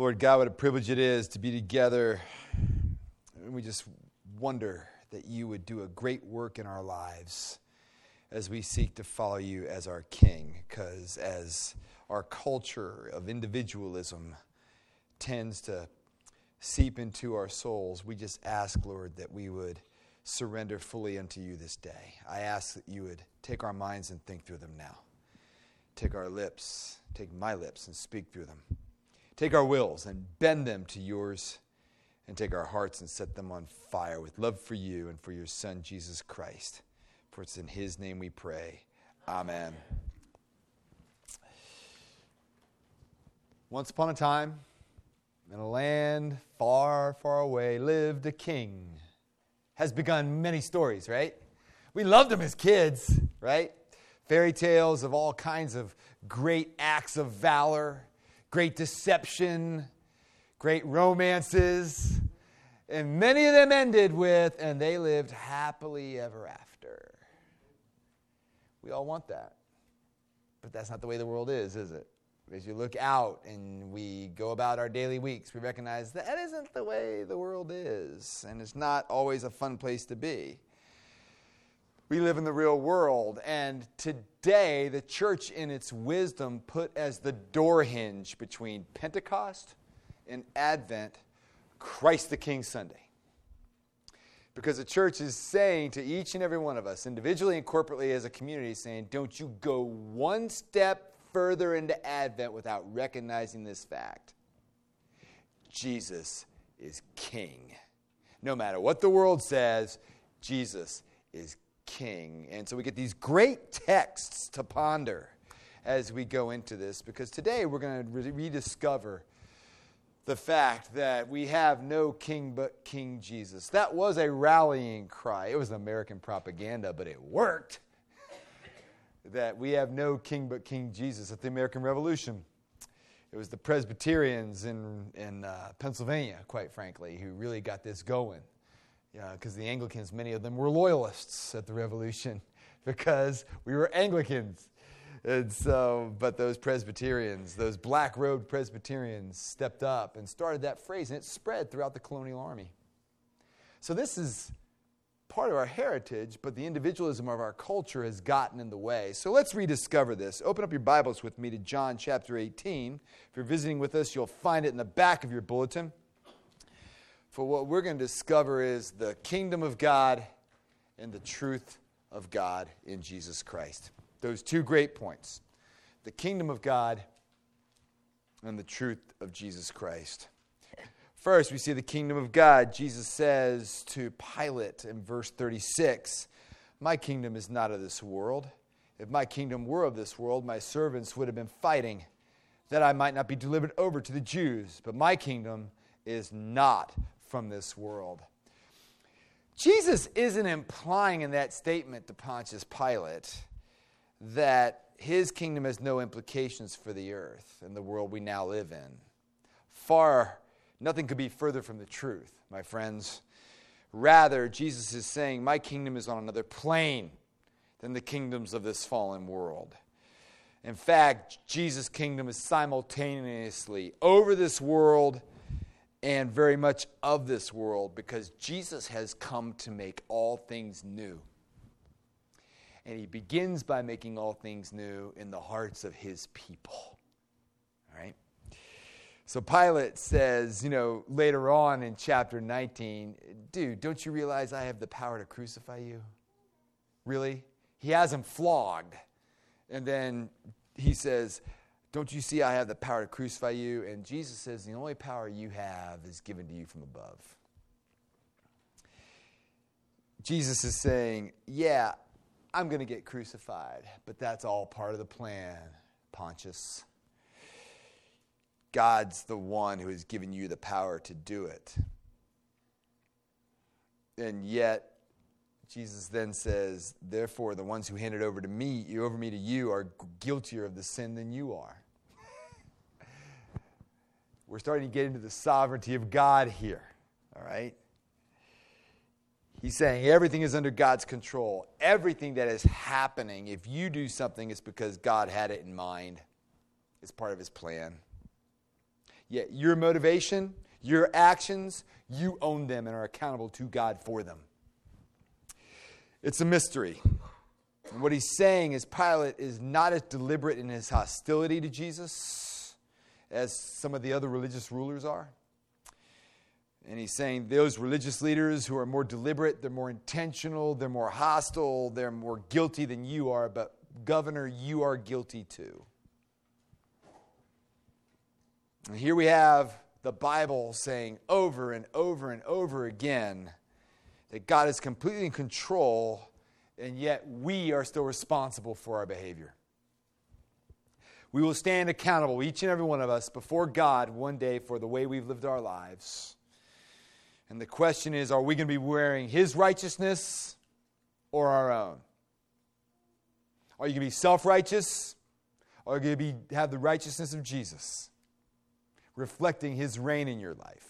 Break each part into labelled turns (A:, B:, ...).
A: Lord God, what a privilege it is to be together. And we just wonder that you would do a great work in our lives as we seek to follow you as our King. Because as our culture of individualism tends to seep into our souls, we just ask, Lord, that we would surrender fully unto you this day. I ask that you would take our minds and think through them now. Take our lips, take my lips, and speak through them. Take our wills and bend them to yours, and take our hearts and set them on fire with love for you and for your Son, Jesus Christ. For it's in his name we pray. Amen. Once upon a time, in a land far, far away, lived a king. Has begun many stories, right? We loved him as kids, right? Fairy tales of all kinds of great acts of valor great deception, great romances, and many of them ended with, and they lived happily ever after. We all want that. But that's not the way the world is, is it? As you look out and we go about our daily weeks, we recognize that isn't the way the world is, and it's not always a fun place to be. We live in the real world, and today the church, in its wisdom, put as the door hinge between Pentecost and Advent Christ the King Sunday. Because the church is saying to each and every one of us, individually and corporately as a community, saying, don't you go one step further into Advent without recognizing this fact Jesus is King. No matter what the world says, Jesus is king. And so we get these great texts to ponder as we go into this because today we're going to re- rediscover the fact that we have no king but King Jesus. That was a rallying cry. It was American propaganda, but it worked. that we have no king but King Jesus at the American Revolution. It was the Presbyterians in, in uh, Pennsylvania, quite frankly, who really got this going because the Anglicans, many of them were loyalists at the Revolution because we were Anglicans. And so, but those Presbyterians, those black robed Presbyterians, stepped up and started that phrase, and it spread throughout the colonial army. So, this is part of our heritage, but the individualism of our culture has gotten in the way. So, let's rediscover this. Open up your Bibles with me to John chapter 18. If you're visiting with us, you'll find it in the back of your bulletin for what we're going to discover is the kingdom of God and the truth of God in Jesus Christ. Those two great points the kingdom of God and the truth of Jesus Christ. First, we see the kingdom of God. Jesus says to Pilate in verse 36 My kingdom is not of this world. If my kingdom were of this world, my servants would have been fighting that I might not be delivered over to the Jews. But my kingdom is not from this world. Jesus isn't implying in that statement to Pontius Pilate that his kingdom has no implications for the earth and the world we now live in. Far, nothing could be further from the truth, my friends. Rather, Jesus is saying, My kingdom is on another plane than the kingdoms of this fallen world. In fact, Jesus' kingdom is simultaneously over this world and very much of this world because Jesus has come to make all things new. And he begins by making all things new in the hearts of his people. All right? So Pilate says, you know, later on in chapter 19, dude, don't you realize I have the power to crucify you? Really? He has him flogged. And then he says, don't you see I have the power to crucify you? And Jesus says, The only power you have is given to you from above. Jesus is saying, Yeah, I'm going to get crucified, but that's all part of the plan, Pontius. God's the one who has given you the power to do it. And yet, Jesus then says, Therefore, the ones who handed over to me, over me to you, are guiltier of the sin than you are. We're starting to get into the sovereignty of God here, all right? He's saying everything is under God's control. Everything that is happening, if you do something, it's because God had it in mind. It's part of his plan. Yet your motivation, your actions, you own them and are accountable to God for them. It's a mystery. And what he's saying is Pilate is not as deliberate in his hostility to Jesus as some of the other religious rulers are. And he's saying those religious leaders who are more deliberate, they're more intentional, they're more hostile, they're more guilty than you are, but governor, you are guilty too. And here we have the Bible saying over and over and over again that God is completely in control, and yet we are still responsible for our behavior. We will stand accountable, each and every one of us, before God one day for the way we've lived our lives. And the question is are we going to be wearing His righteousness or our own? Are you going to be self righteous? Or are you going to be, have the righteousness of Jesus, reflecting His reign in your life?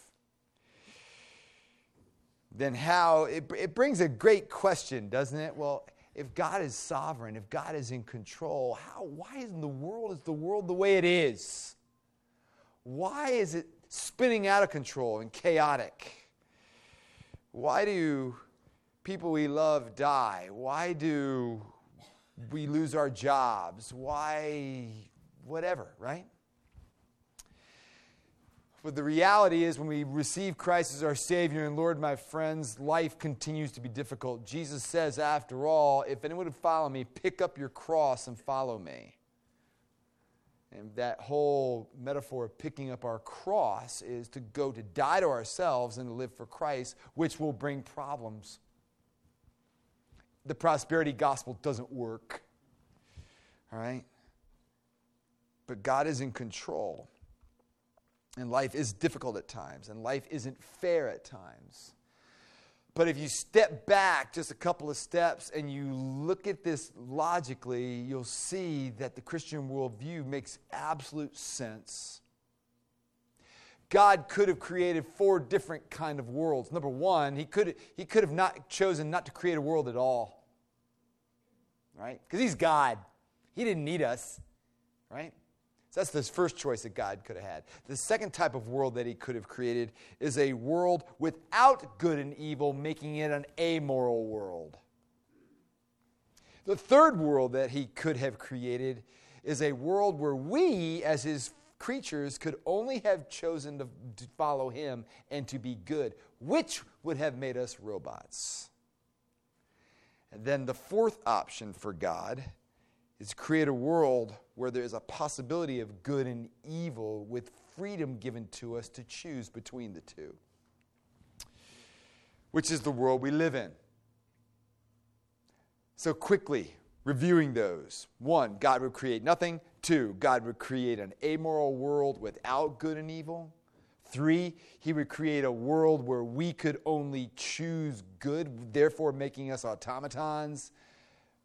A: Then, how? It, it brings a great question, doesn't it? Well, if God is sovereign, if God is in control, how, why in the world is the world the way it is? Why is it spinning out of control and chaotic? Why do people we love die? Why do we lose our jobs? Why, whatever, right? But the reality is, when we receive Christ as our Savior and Lord, my friends, life continues to be difficult. Jesus says, after all, if anyone would follow me, pick up your cross and follow me. And that whole metaphor of picking up our cross is to go to die to ourselves and to live for Christ, which will bring problems. The prosperity gospel doesn't work. All right? But God is in control. And life is difficult at times, and life isn't fair at times. But if you step back just a couple of steps and you look at this logically, you'll see that the Christian worldview makes absolute sense. God could have created four different kind of worlds. Number one, he could, he could have not chosen not to create a world at all. Right? Because he's God. He didn't need us. Right? So that's the first choice that God could have had. The second type of world that he could have created is a world without good and evil, making it an amoral world. The third world that he could have created is a world where we, as his creatures, could only have chosen to, to follow him and to be good, which would have made us robots. And then the fourth option for God is to create a world where there is a possibility of good and evil with freedom given to us to choose between the two, which is the world we live in. So, quickly reviewing those one, God would create nothing. Two, God would create an amoral world without good and evil. Three, he would create a world where we could only choose good, therefore making us automatons.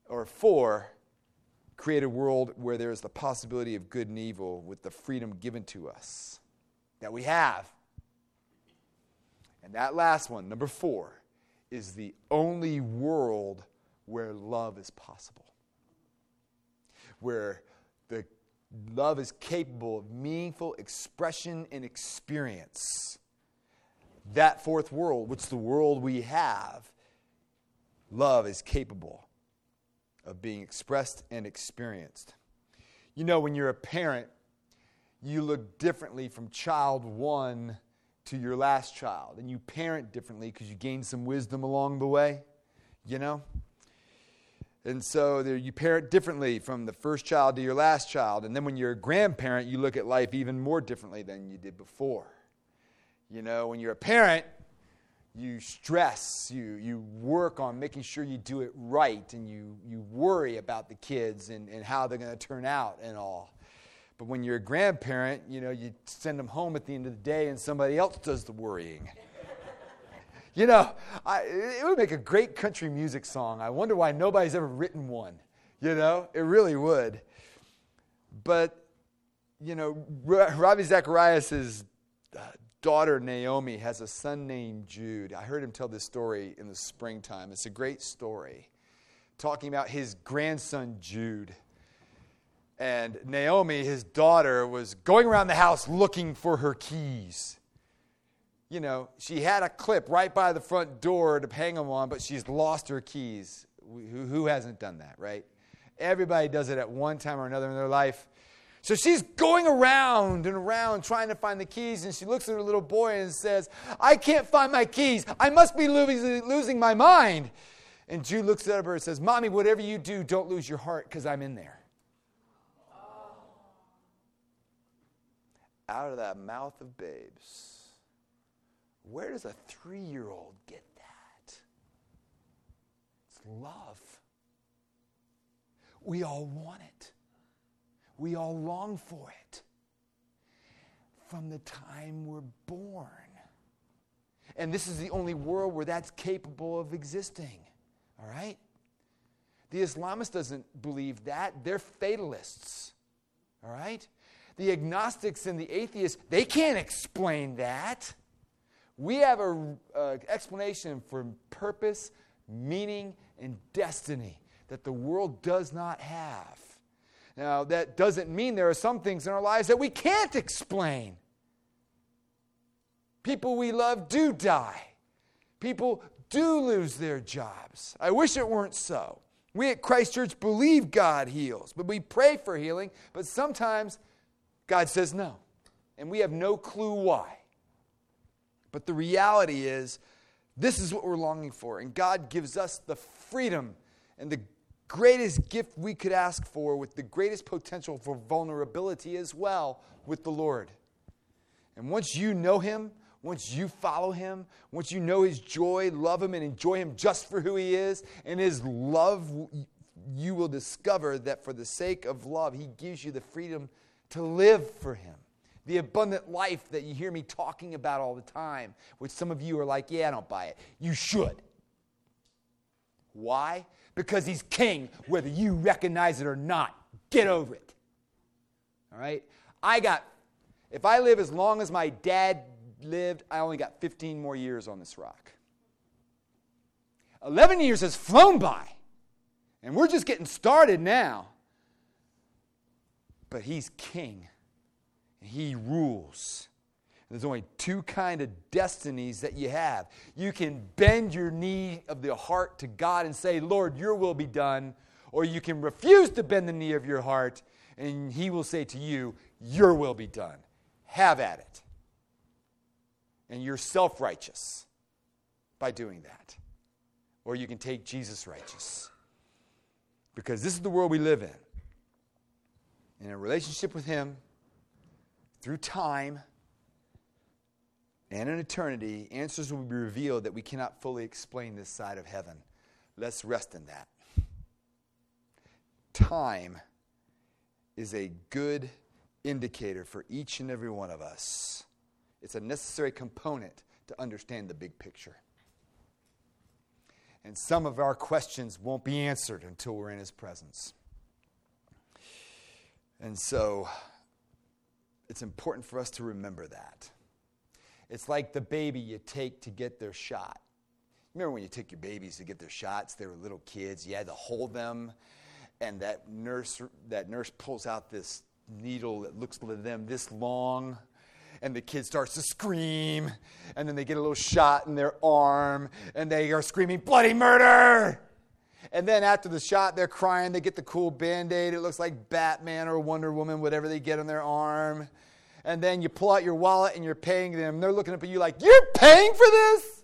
A: Or four, create a world where there is the possibility of good and evil with the freedom given to us that we have. And that last one, number four, is the only world where love is possible. Where the love is capable of meaningful expression and experience. That fourth world, which is the world we have, love is capable of being expressed and experienced. You know, when you're a parent, you look differently from child one to your last child, and you parent differently because you gain some wisdom along the way, you know? And so there, you parent differently from the first child to your last child. And then when you're a grandparent, you look at life even more differently than you did before. You know, when you're a parent, you stress, you, you work on making sure you do it right, and you, you worry about the kids and, and how they're going to turn out and all. But when you're a grandparent, you know, you send them home at the end of the day and somebody else does the worrying. you know, I, it would make a great country music song. I wonder why nobody's ever written one. You know, it really would. But, you know, Ravi Zacharias' uh, daughter Naomi has a son named Jude. I heard him tell this story in the springtime. It's a great story, talking about his grandson Jude. And Naomi, his daughter, was going around the house looking for her keys. You know, she had a clip right by the front door to hang them on, but she's lost her keys. Who, hasn't done that, right? Everybody does it at one time or another in their life. So she's going around and around trying to find the keys, and she looks at her little boy and says, I can't find my keys. I must be losing my mind. And Jude looks at her and says, Mommy, whatever you do, don't lose your heart because I'm in there. Out of that mouth of babes, where does a three year old get that? It's love. We all want it. We all long for it from the time we're born. And this is the only world where that's capable of existing. All right? The Islamist doesn't believe that. They're fatalists. All right? The agnostics and the atheists, they can't explain that. We have an explanation for purpose, meaning, and destiny that the world does not have. Now, that doesn't mean there are some things in our lives that we can't explain. People we love do die. People do lose their jobs. I wish it weren't so. We at Christ Church believe God heals, but we pray for healing, but sometimes God says no, and we have no clue why. But the reality is, this is what we're longing for, and God gives us the freedom and the greatest gift we could ask for with the greatest potential for vulnerability as well with the Lord. And once you know Him, once you follow Him, once you know His joy, love Him, and enjoy Him just for who He is, and His love, you will discover that for the sake of love, He gives you the freedom to live for Him. The abundant life that you hear me talking about all the time, which some of you are like, yeah, I don't buy it. You should. Why? Because he's king, whether you recognize it or not. Get over it. All right? I got, if I live as long as my dad lived, I only got 15 more years on this rock. 11 years has flown by, and we're just getting started now. But he's king, and he rules. There's only two kind of destinies that you have. You can bend your knee of the heart to God and say, "Lord, your will be done," or you can refuse to bend the knee of your heart and he will say to you, "Your will be done." Have at it. And you're self-righteous by doing that. Or you can take Jesus righteous. Because this is the world we live in. In a relationship with him through time, and in eternity, answers will be revealed that we cannot fully explain this side of heaven. Let's rest in that. Time is a good indicator for each and every one of us. It's a necessary component to understand the big picture. And some of our questions won't be answered until we're in His presence. And so it's important for us to remember that. It's like the baby you take to get their shot. Remember when you took your babies to get their shots? They were little kids. You had to hold them, and that nurse that nurse pulls out this needle that looks to them this long, and the kid starts to scream, and then they get a little shot in their arm, and they are screaming bloody murder. And then after the shot, they're crying. They get the cool band aid. It looks like Batman or Wonder Woman, whatever they get on their arm and then you pull out your wallet and you're paying them. And They're looking up at you like, You're paying for this?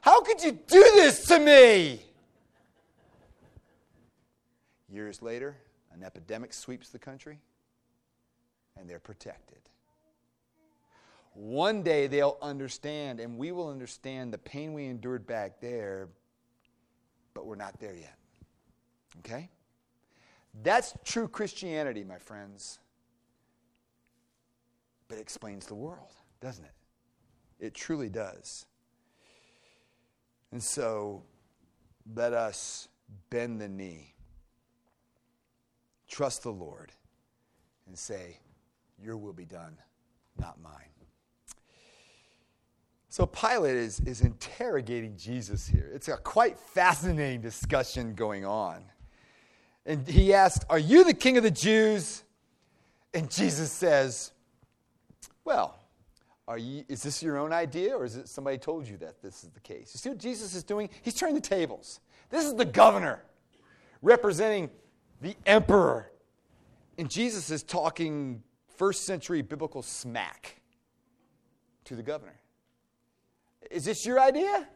A: How could you do this to me? Years later, an epidemic sweeps the country and they're protected. One day they'll understand, and we will understand the pain we endured back there, but we're not there yet. Okay? That's true Christianity, my friends but it explains the world, doesn't it? It truly does. And so let us bend the knee, trust the Lord, and say, Your will be done, not mine. So Pilate is, is interrogating Jesus here. It's a quite fascinating discussion going on. And he asked, Are you the king of the Jews? And Jesus says, Well, you, is this your own idea or is it somebody told you that this is the case? You see what Jesus is doing? He's turning the tables. This is the governor representing the emperor. And Jesus is talking first century biblical smack to the governor. Is this your idea?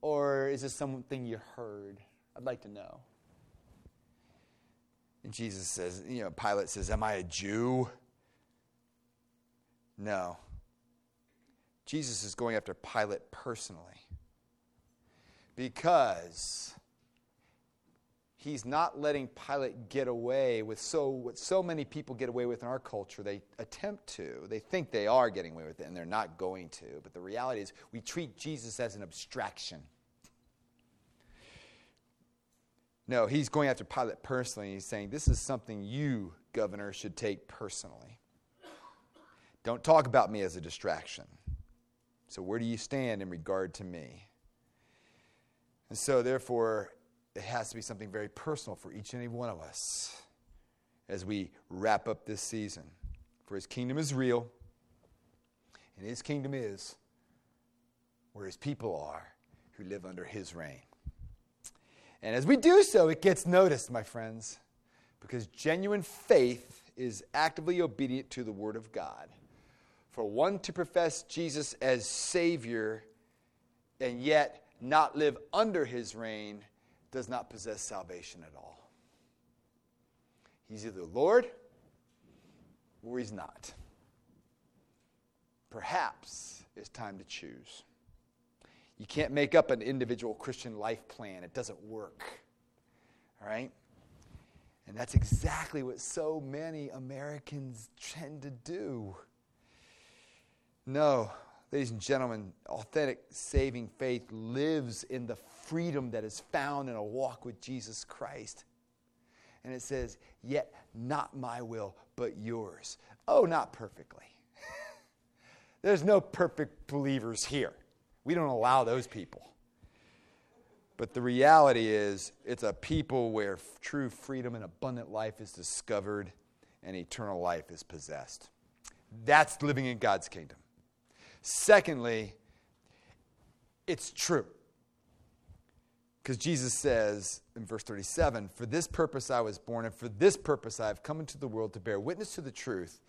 A: Or is this something you heard? I'd like to know. And Jesus says, you know, Pilate says, Am I a Jew? No. Jesus is going after Pilate personally because he's not letting Pilate get away with so what so many people get away with in our culture. They attempt to. They think they are getting away with it and they're not going to. But the reality is we treat Jesus as an abstraction. No, he's going after Pilate personally. He's saying, This is something you, governor, should take personally. Don't talk about me as a distraction. So, where do you stand in regard to me? And so, therefore, it has to be something very personal for each and every one of us as we wrap up this season. For his kingdom is real, and his kingdom is where his people are who live under his reign. And as we do so, it gets noticed, my friends, because genuine faith is actively obedient to the Word of God. For one to profess Jesus as Savior and yet not live under His reign does not possess salvation at all. He's either Lord or He's not. Perhaps it's time to choose. You can't make up an individual Christian life plan, it doesn't work. All right? And that's exactly what so many Americans tend to do. No, ladies and gentlemen, authentic saving faith lives in the freedom that is found in a walk with Jesus Christ. And it says, Yet not my will, but yours. Oh, not perfectly. There's no perfect believers here. We don't allow those people. But the reality is, it's a people where f- true freedom and abundant life is discovered and eternal life is possessed. That's living in God's kingdom. Secondly, it's true. Because Jesus says in verse 37 For this purpose I was born, and for this purpose I have come into the world to bear witness to the truth.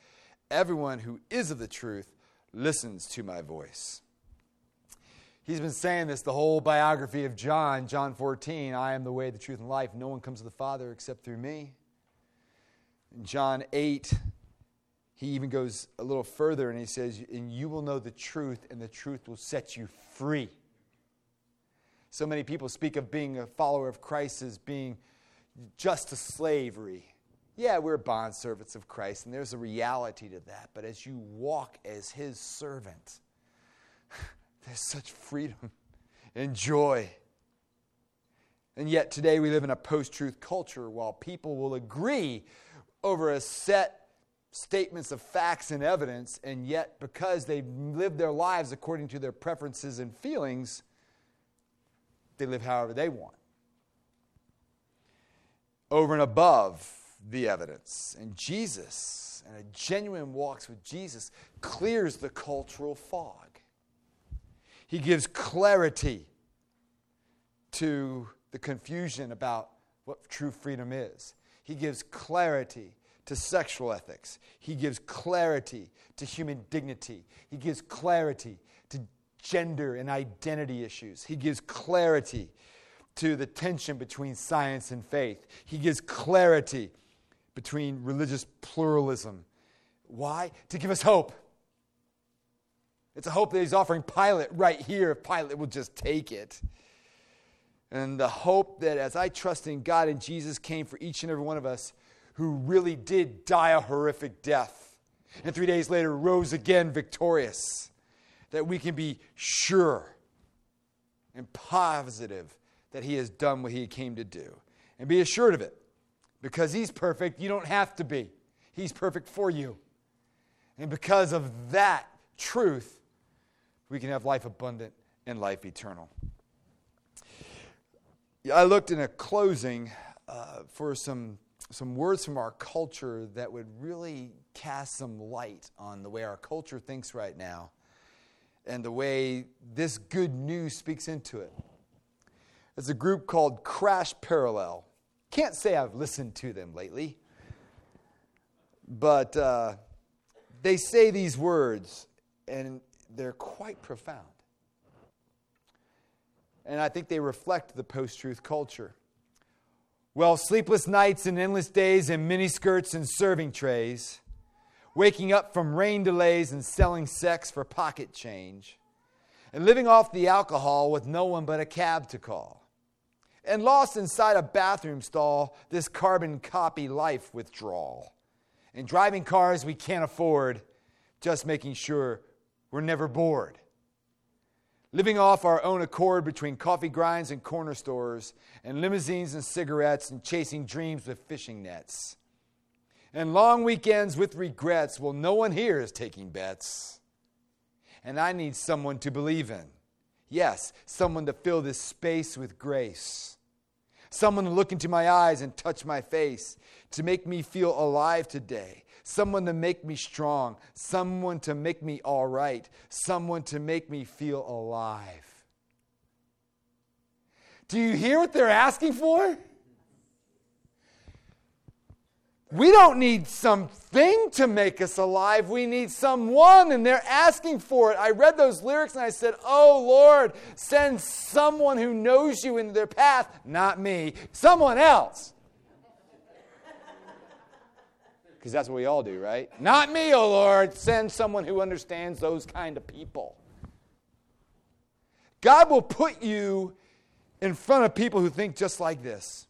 A: Everyone who is of the truth listens to my voice. He's been saying this the whole biography of John, John 14. I am the way, the truth, and life. No one comes to the Father except through me. John 8, he even goes a little further and he says, And you will know the truth, and the truth will set you free. So many people speak of being a follower of Christ as being just a slavery. Yeah, we're bond servants of Christ, and there's a reality to that. But as you walk as his servant, there's such freedom and joy. And yet, today we live in a post truth culture while people will agree over a set statements of facts and evidence, and yet, because they live their lives according to their preferences and feelings, they live however they want. Over and above the evidence. And Jesus, and a genuine walks with Jesus, clears the cultural fog. He gives clarity to the confusion about what true freedom is. He gives clarity to sexual ethics. He gives clarity to human dignity. He gives clarity to gender and identity issues. He gives clarity to the tension between science and faith. He gives clarity between religious pluralism. Why? To give us hope. It's a hope that he's offering Pilate right here if Pilate will just take it. And the hope that as I trust in God and Jesus came for each and every one of us who really did die a horrific death and three days later rose again victorious, that we can be sure and positive that he has done what he came to do. And be assured of it. Because he's perfect, you don't have to be. He's perfect for you. And because of that truth, we can have life abundant and life eternal. I looked in a closing uh, for some, some words from our culture that would really cast some light on the way our culture thinks right now and the way this good news speaks into it. It's a group called Crash Parallel. Can't say I've listened to them lately, but uh, they say these words, and they're quite profound. And I think they reflect the post truth culture. Well, sleepless nights and endless days and miniskirts and serving trays, waking up from rain delays and selling sex for pocket change, and living off the alcohol with no one but a cab to call, and lost inside a bathroom stall, this carbon copy life withdrawal, and driving cars we can't afford, just making sure we're never bored living off our own accord between coffee grinds and corner stores, and limousines and cigarettes, and chasing dreams with fishing nets. And long weekends with regrets. Well, no one here is taking bets. And I need someone to believe in. Yes, someone to fill this space with grace. Someone to look into my eyes and touch my face, to make me feel alive today someone to make me strong, someone to make me all right, someone to make me feel alive. Do you hear what they're asking for? We don't need something to make us alive. We need someone, and they're asking for it. I read those lyrics and I said, Oh Lord, send someone who knows you into their path, not me, someone else. Because that's what we all do, right? Not me, oh Lord. Send someone who understands those kind of people. God will put you in front of people who think just like this.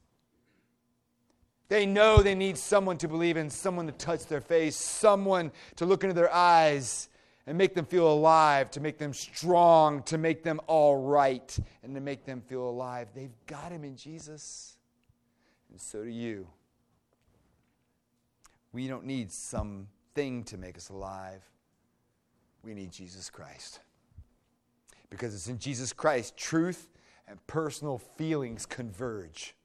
A: They know they need someone to believe in, someone to touch their face, someone to look into their eyes and make them feel alive, to make them strong, to make them all right, and to make them feel alive. They've got him in Jesus, and so do you. We don't need something to make us alive. We need Jesus Christ. Because it's in Jesus Christ truth and personal feelings converge.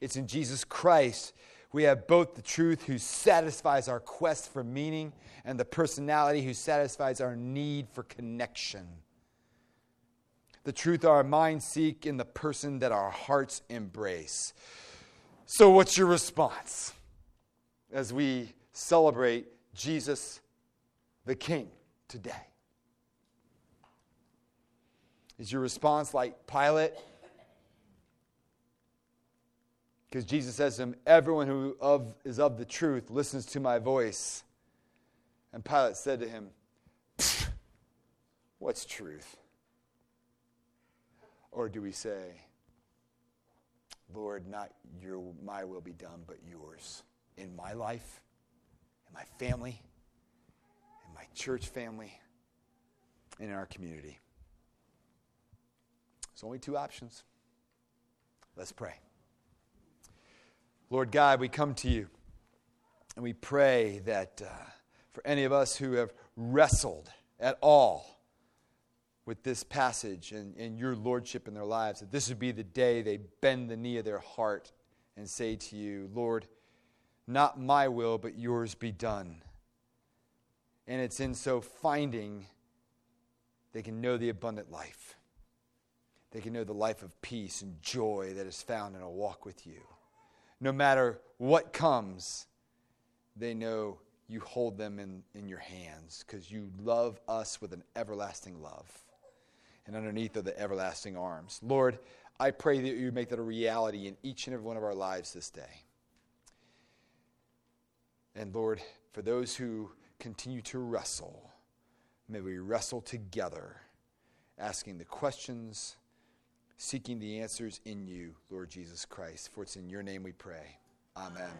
A: It's in Jesus Christ we have both the truth who satisfies our quest for meaning and the personality who satisfies our need for connection. The truth our minds seek in the person that our hearts embrace. So, what's your response? As we celebrate Jesus the King today? Is your response like Pilate? Because Jesus says to him, Everyone who of, is of the truth listens to my voice. And Pilate said to him, What's truth? Or do we say, Lord, not your, my will be done, but yours? In my life, in my family, in my church family, and in our community. There's only two options. Let's pray. Lord God, we come to you and we pray that uh, for any of us who have wrestled at all with this passage and, and your lordship in their lives, that this would be the day they bend the knee of their heart and say to you, Lord, not my will, but yours be done. And it's in so finding they can know the abundant life. They can know the life of peace and joy that is found in a walk with you. No matter what comes, they know you hold them in, in your hands because you love us with an everlasting love. And underneath are the everlasting arms. Lord, I pray that you make that a reality in each and every one of our lives this day. And Lord, for those who continue to wrestle, may we wrestle together, asking the questions, seeking the answers in you, Lord Jesus Christ. For it's in your name we pray. Amen.